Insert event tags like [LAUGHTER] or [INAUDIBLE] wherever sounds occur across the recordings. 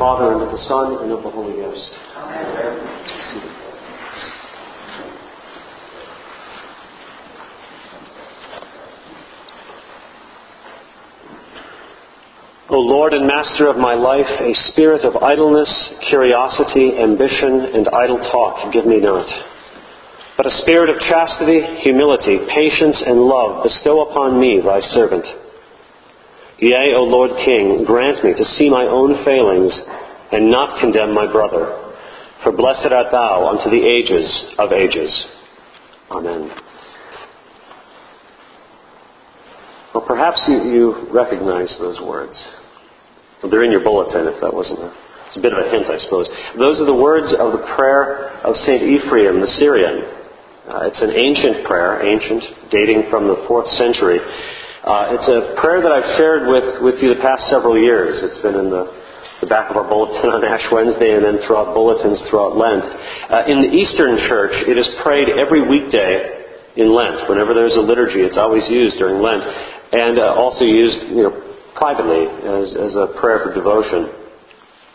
Father, and of the Son, and of the Holy Ghost. Amen. O Lord and Master of my life, a spirit of idleness, curiosity, ambition, and idle talk give me not. But a spirit of chastity, humility, patience, and love bestow upon me, thy servant. Yea, O Lord King, grant me to see my own failings and not condemn my brother. For blessed art thou unto the ages of ages. Amen. Well, perhaps you, you recognize those words. They're in your bulletin if that wasn't a, it's a bit of a hint, I suppose. Those are the words of the prayer of St. Ephraim the Syrian. Uh, it's an ancient prayer, ancient, dating from the fourth century. Uh, it's a prayer that I've shared with, with you the past several years. It's been in the, the back of our bulletin on Ash Wednesday and then throughout bulletins throughout Lent. Uh, in the Eastern Church, it is prayed every weekday in Lent. Whenever there's a liturgy, it's always used during Lent, and uh, also used, you know, privately as, as a prayer for devotion.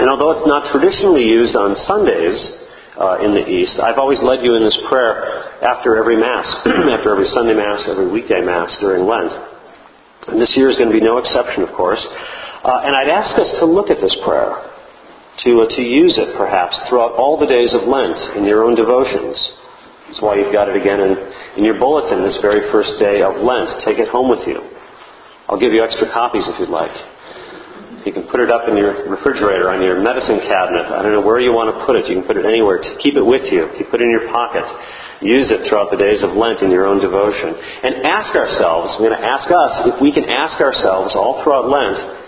And although it's not traditionally used on Sundays uh, in the East, I've always led you in this prayer after every Mass, [CLEARS THROAT] after every Sunday Mass, every weekday Mass during Lent. And this year is going to be no exception, of course. Uh, and I'd ask us to look at this prayer, to, uh, to use it perhaps throughout all the days of Lent in your own devotions. That's why you've got it again in, in your bulletin this very first day of Lent. Take it home with you. I'll give you extra copies if you'd like. You can put it up in your refrigerator, on your medicine cabinet. I don't know where you want to put it. You can put it anywhere. Keep it with you. Put it in your pocket. Use it throughout the days of Lent in your own devotion. And ask ourselves, I'm going to ask us, if we can ask ourselves all throughout Lent,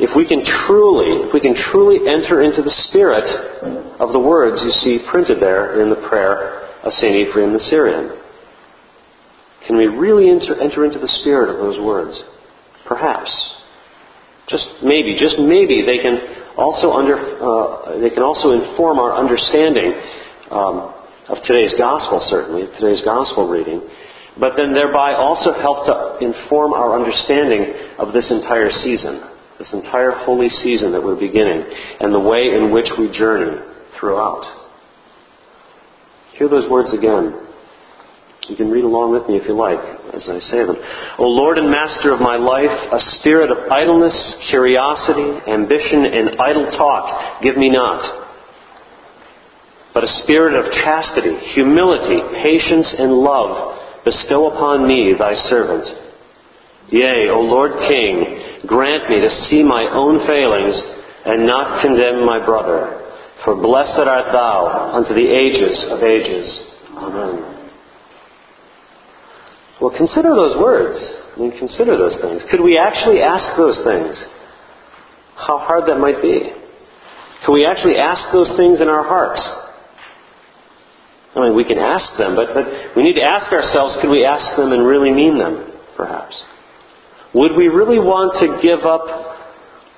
if we can truly, if we can truly enter into the spirit of the words you see printed there in the prayer of St. Ephraim the Syrian. Can we really enter, enter into the spirit of those words? Perhaps. Just maybe, just maybe they can also under, uh, they can also inform our understanding um, of today's gospel, certainly, of today's gospel reading, but then thereby also help to inform our understanding of this entire season, this entire holy season that we're beginning, and the way in which we journey throughout. Hear those words again. You can read along with me if you like as I say them. O Lord and Master of my life, a spirit of idleness, curiosity, ambition, and idle talk give me not. But a spirit of chastity, humility, patience, and love bestow upon me, thy servant. Yea, O Lord King, grant me to see my own failings and not condemn my brother. For blessed art thou unto the ages of ages. Amen. Well, consider those words. I mean, consider those things. Could we actually ask those things? How hard that might be. Can we actually ask those things in our hearts? I mean, we can ask them, but, but we need to ask ourselves could we ask them and really mean them, perhaps? Would we really want to give up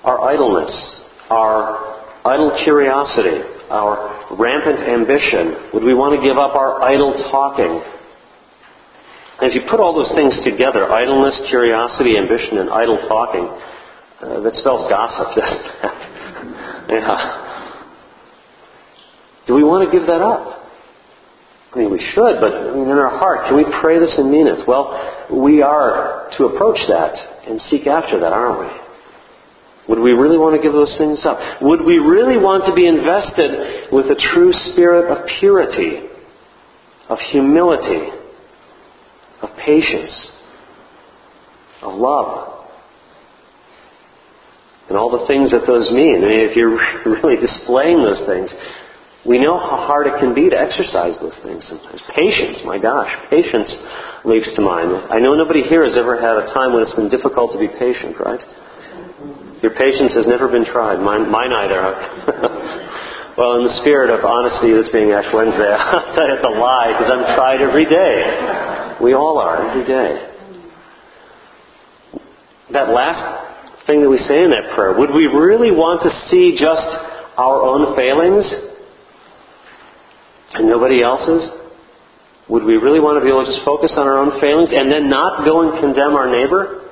our idleness, our idle curiosity, our rampant ambition? Would we want to give up our idle talking? And if you put all those things together, idleness, curiosity, ambition, and idle talking, uh, that spells gossip, [LAUGHS] doesn't it? yeah. Do we want to give that up? I mean, we should, but I mean, in our heart, can we pray this and mean it? Well, we are to approach that and seek after that, aren't we? Would we really want to give those things up? Would we really want to be invested with a true spirit of purity, of humility, of patience, of love, and all the things that those mean. I mean, if you're [LAUGHS] really displaying those things, we know how hard it can be to exercise those things sometimes. Patience, my gosh, patience leaps to mind. I know nobody here has ever had a time when it's been difficult to be patient, right? Your patience has never been tried. Mine, mine either. [LAUGHS] well, in the spirit of honesty, this being Ash Wednesday, [LAUGHS] tell you it's a lie because I'm tried every day. We all are every day. That last thing that we say in that prayer, would we really want to see just our own failings and nobody else's? Would we really want to be able to just focus on our own failings and then not go and condemn our neighbor?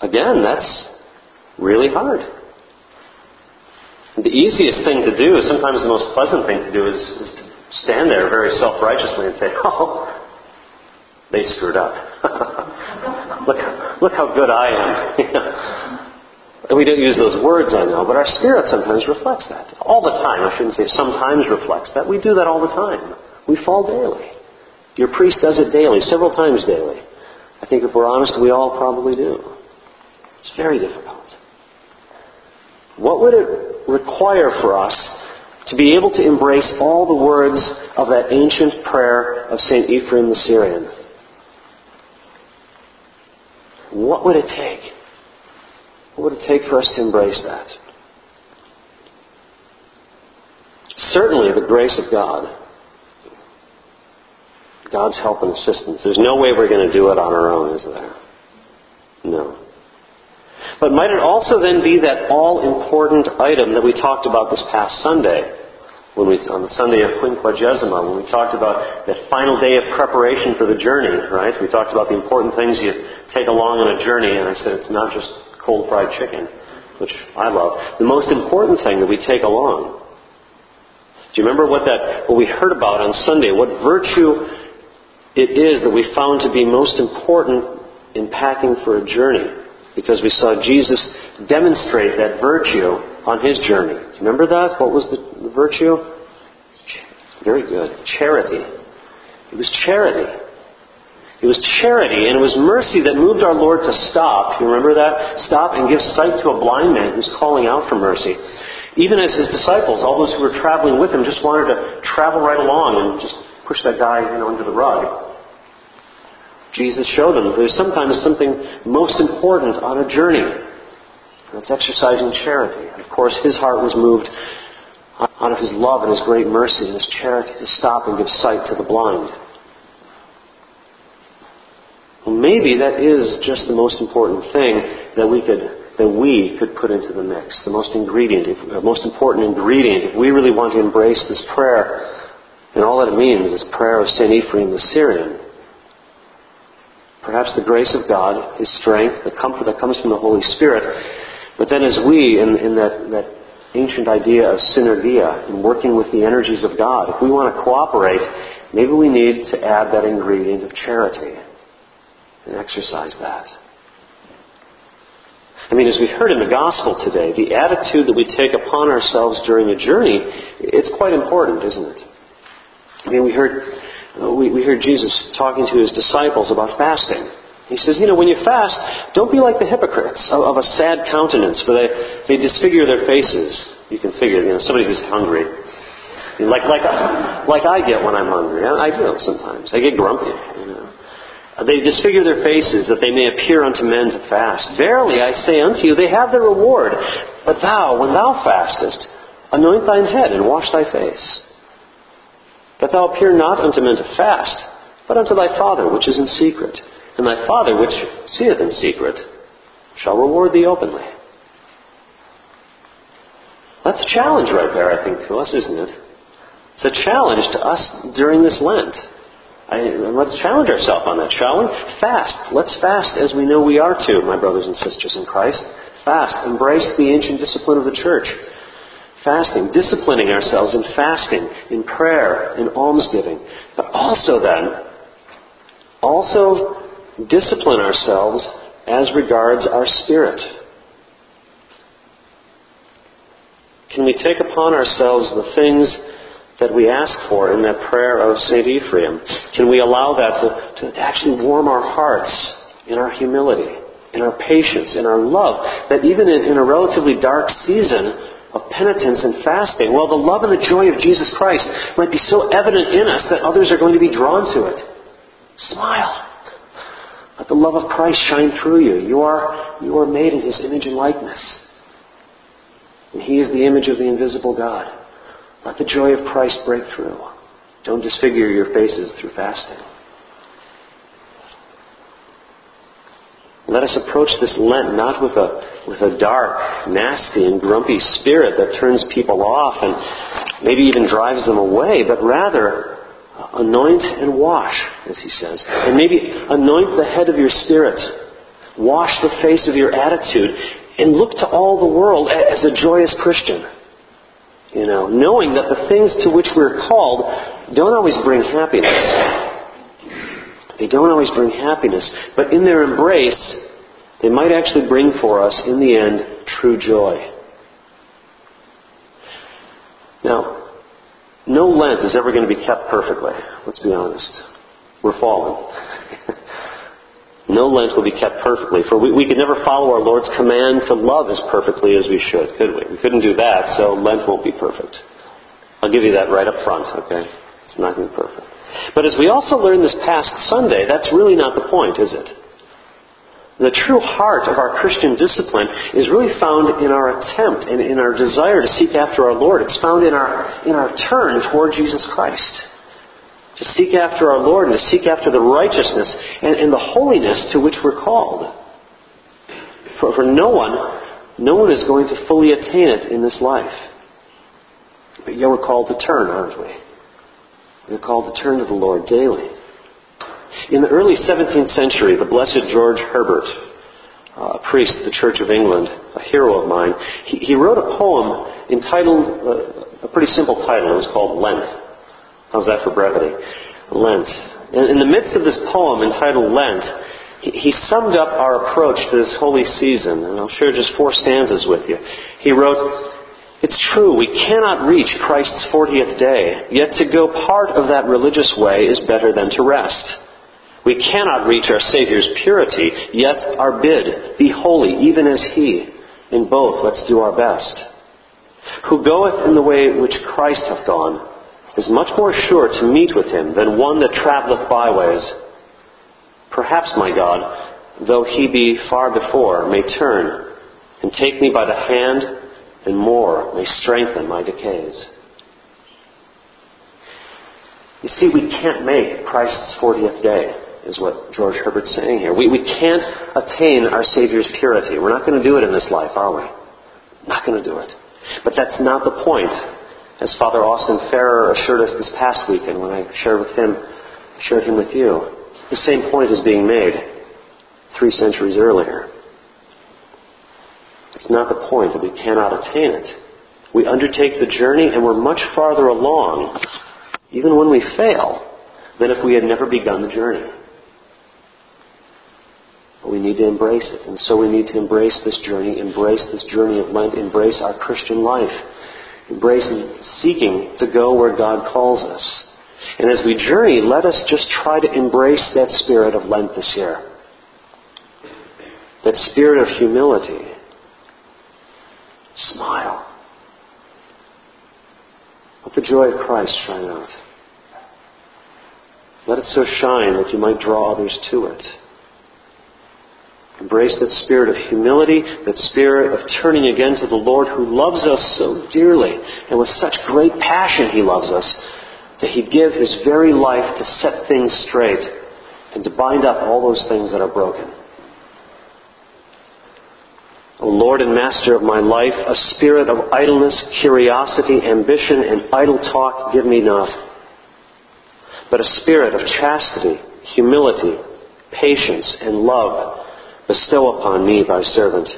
Again, that's really hard. The easiest thing to do, sometimes the most pleasant thing to do, is, is to stand there very self righteously and say, [LAUGHS] Oh, they screwed up. [LAUGHS] look, look how good I am. [LAUGHS] and we don't use those words, I know, but our spirit sometimes reflects that. All the time. I shouldn't say sometimes reflects that. We do that all the time. We fall daily. Your priest does it daily, several times daily. I think if we're honest, we all probably do. It's very difficult. What would it require for us to be able to embrace all the words of that ancient prayer of St. Ephraim the Syrian? What would it take? What would it take for us to embrace that? Certainly the grace of God. God's help and assistance. There's no way we're going to do it on our own, is there? No. But might it also then be that all important item that we talked about this past Sunday, when we, on the Sunday of Quinquagesima, when we talked about that final day of preparation for the journey, right? We talked about the important things you take along on a journey, and I said it's not just cold fried chicken, which I love. The most important thing that we take along. Do you remember what that what we heard about on Sunday? What virtue it is that we found to be most important in packing for a journey? because we saw Jesus demonstrate that virtue on his journey. Do you remember that? What was the, the virtue? Very good. Charity. It was charity. It was charity and it was mercy that moved our Lord to stop. You remember that? Stop and give sight to a blind man who's calling out for mercy. Even as his disciples, all those who were traveling with him, just wanted to travel right along and just push that guy, you know, under the rug. Jesus showed them there's sometimes something most important on a journey. That's exercising charity. And of course, his heart was moved out of his love and his great mercy and his charity to stop and give sight to the blind. Well, maybe that is just the most important thing that we could that we could put into the mix. The most ingredient, if, the most important ingredient, if we really want to embrace this prayer, and all that it means is prayer of Saint Ephraim the Syrian. Perhaps the grace of God, His strength, the comfort that comes from the Holy Spirit. But then as we, in, in that, that ancient idea of synergia, in working with the energies of God, if we want to cooperate, maybe we need to add that ingredient of charity and exercise that. I mean, as we heard in the gospel today, the attitude that we take upon ourselves during a journey, it's quite important, isn't it? I mean, we heard uh, we, we hear Jesus talking to his disciples about fasting. He says, you know, when you fast, don't be like the hypocrites of, of a sad countenance, for they, they disfigure their faces. You can figure, you know, somebody who's hungry. Like, like, like I get when I'm hungry. I, I do sometimes. I get grumpy, you know. They disfigure their faces that they may appear unto men to fast. Verily, I say unto you, they have their reward. But thou, when thou fastest, anoint thine head and wash thy face that thou appear not unto men to fast, but unto thy Father which is in secret. And thy Father which seeth in secret shall reward thee openly. That's a challenge right there, I think, to us, isn't it? It's a challenge to us during this Lent. I, let's challenge ourselves on that, shall we? Fast. Let's fast as we know we are to, my brothers and sisters in Christ. Fast. Embrace the ancient discipline of the church fasting, disciplining ourselves in fasting, in prayer, in almsgiving. But also then, also discipline ourselves as regards our spirit. Can we take upon ourselves the things that we ask for in that prayer of St. Ephraim? Can we allow that to, to actually warm our hearts in our humility, in our patience, in our love, that even in, in a relatively dark season, of penitence and fasting, well, the love and the joy of Jesus Christ might be so evident in us that others are going to be drawn to it. Smile. Let the love of Christ shine through you. You are, you are made in His image and likeness. And He is the image of the invisible God. Let the joy of Christ break through. Don't disfigure your faces through fasting. Let us approach this Lent not with a, with a dark, nasty, and grumpy spirit that turns people off and maybe even drives them away, but rather uh, anoint and wash, as he says. And maybe anoint the head of your spirit, wash the face of your attitude, and look to all the world as a joyous Christian. You know, knowing that the things to which we're called don't always bring happiness. They don't always bring happiness, but in their embrace, they might actually bring for us, in the end, true joy. Now, no Lent is ever going to be kept perfectly. Let's be honest. We're fallen. [LAUGHS] no Lent will be kept perfectly, for we, we could never follow our Lord's command to love as perfectly as we should, could we? We couldn't do that, so Lent won't be perfect. I'll give you that right up front, okay? It's not going to be perfect. But as we also learned this past Sunday, that's really not the point, is it? The true heart of our Christian discipline is really found in our attempt and in our desire to seek after our Lord. It's found in our, in our turn toward Jesus Christ. To seek after our Lord and to seek after the righteousness and, and the holiness to which we're called. For, for no one, no one is going to fully attain it in this life. But yet we're called to turn, aren't we? We're called to turn to the Lord daily. In the early 17th century, the Blessed George Herbert, a priest of the Church of England, a hero of mine, he, he wrote a poem entitled, uh, a pretty simple title. It was called Lent. How's that for brevity? Lent. And in the midst of this poem entitled Lent, he, he summed up our approach to this holy season, and I'll share just four stanzas with you. He wrote, it's true, we cannot reach Christ's 40th day, yet to go part of that religious way is better than to rest. We cannot reach our Savior's purity, yet are bid, Be holy, even as He. In both, let's do our best. Who goeth in the way which Christ hath gone is much more sure to meet with Him than one that travelleth byways. Perhaps, my God, though He be far before, may turn and take me by the hand and more may strengthen my decays. You see, we can't make Christ's 40th day, is what George Herbert's saying here. We, we can't attain our Savior's purity. We're not going to do it in this life, are we? Not going to do it. But that's not the point, as Father Austin Farrer assured us this past weekend when I shared with him, shared him with you. The same point is being made three centuries earlier. It's not the point that we cannot attain it. We undertake the journey and we're much farther along, even when we fail, than if we had never begun the journey. But we need to embrace it. And so we need to embrace this journey, embrace this journey of Lent, embrace our Christian life, embrace seeking to go where God calls us. And as we journey, let us just try to embrace that spirit of Lent this year. That spirit of humility Smile. Let the joy of Christ shine out. Let it so shine that you might draw others to it. Embrace that spirit of humility, that spirit of turning again to the Lord who loves us so dearly and with such great passion he loves us that he'd give his very life to set things straight and to bind up all those things that are broken. O Lord and Master of my life, a spirit of idleness, curiosity, ambition, and idle talk give me not, but a spirit of chastity, humility, patience, and love bestow upon me, thy servant.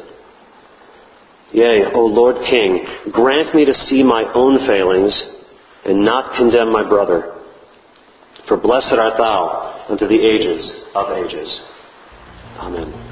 Yea, O Lord King, grant me to see my own failings and not condemn my brother. For blessed art thou unto the ages of ages. Amen.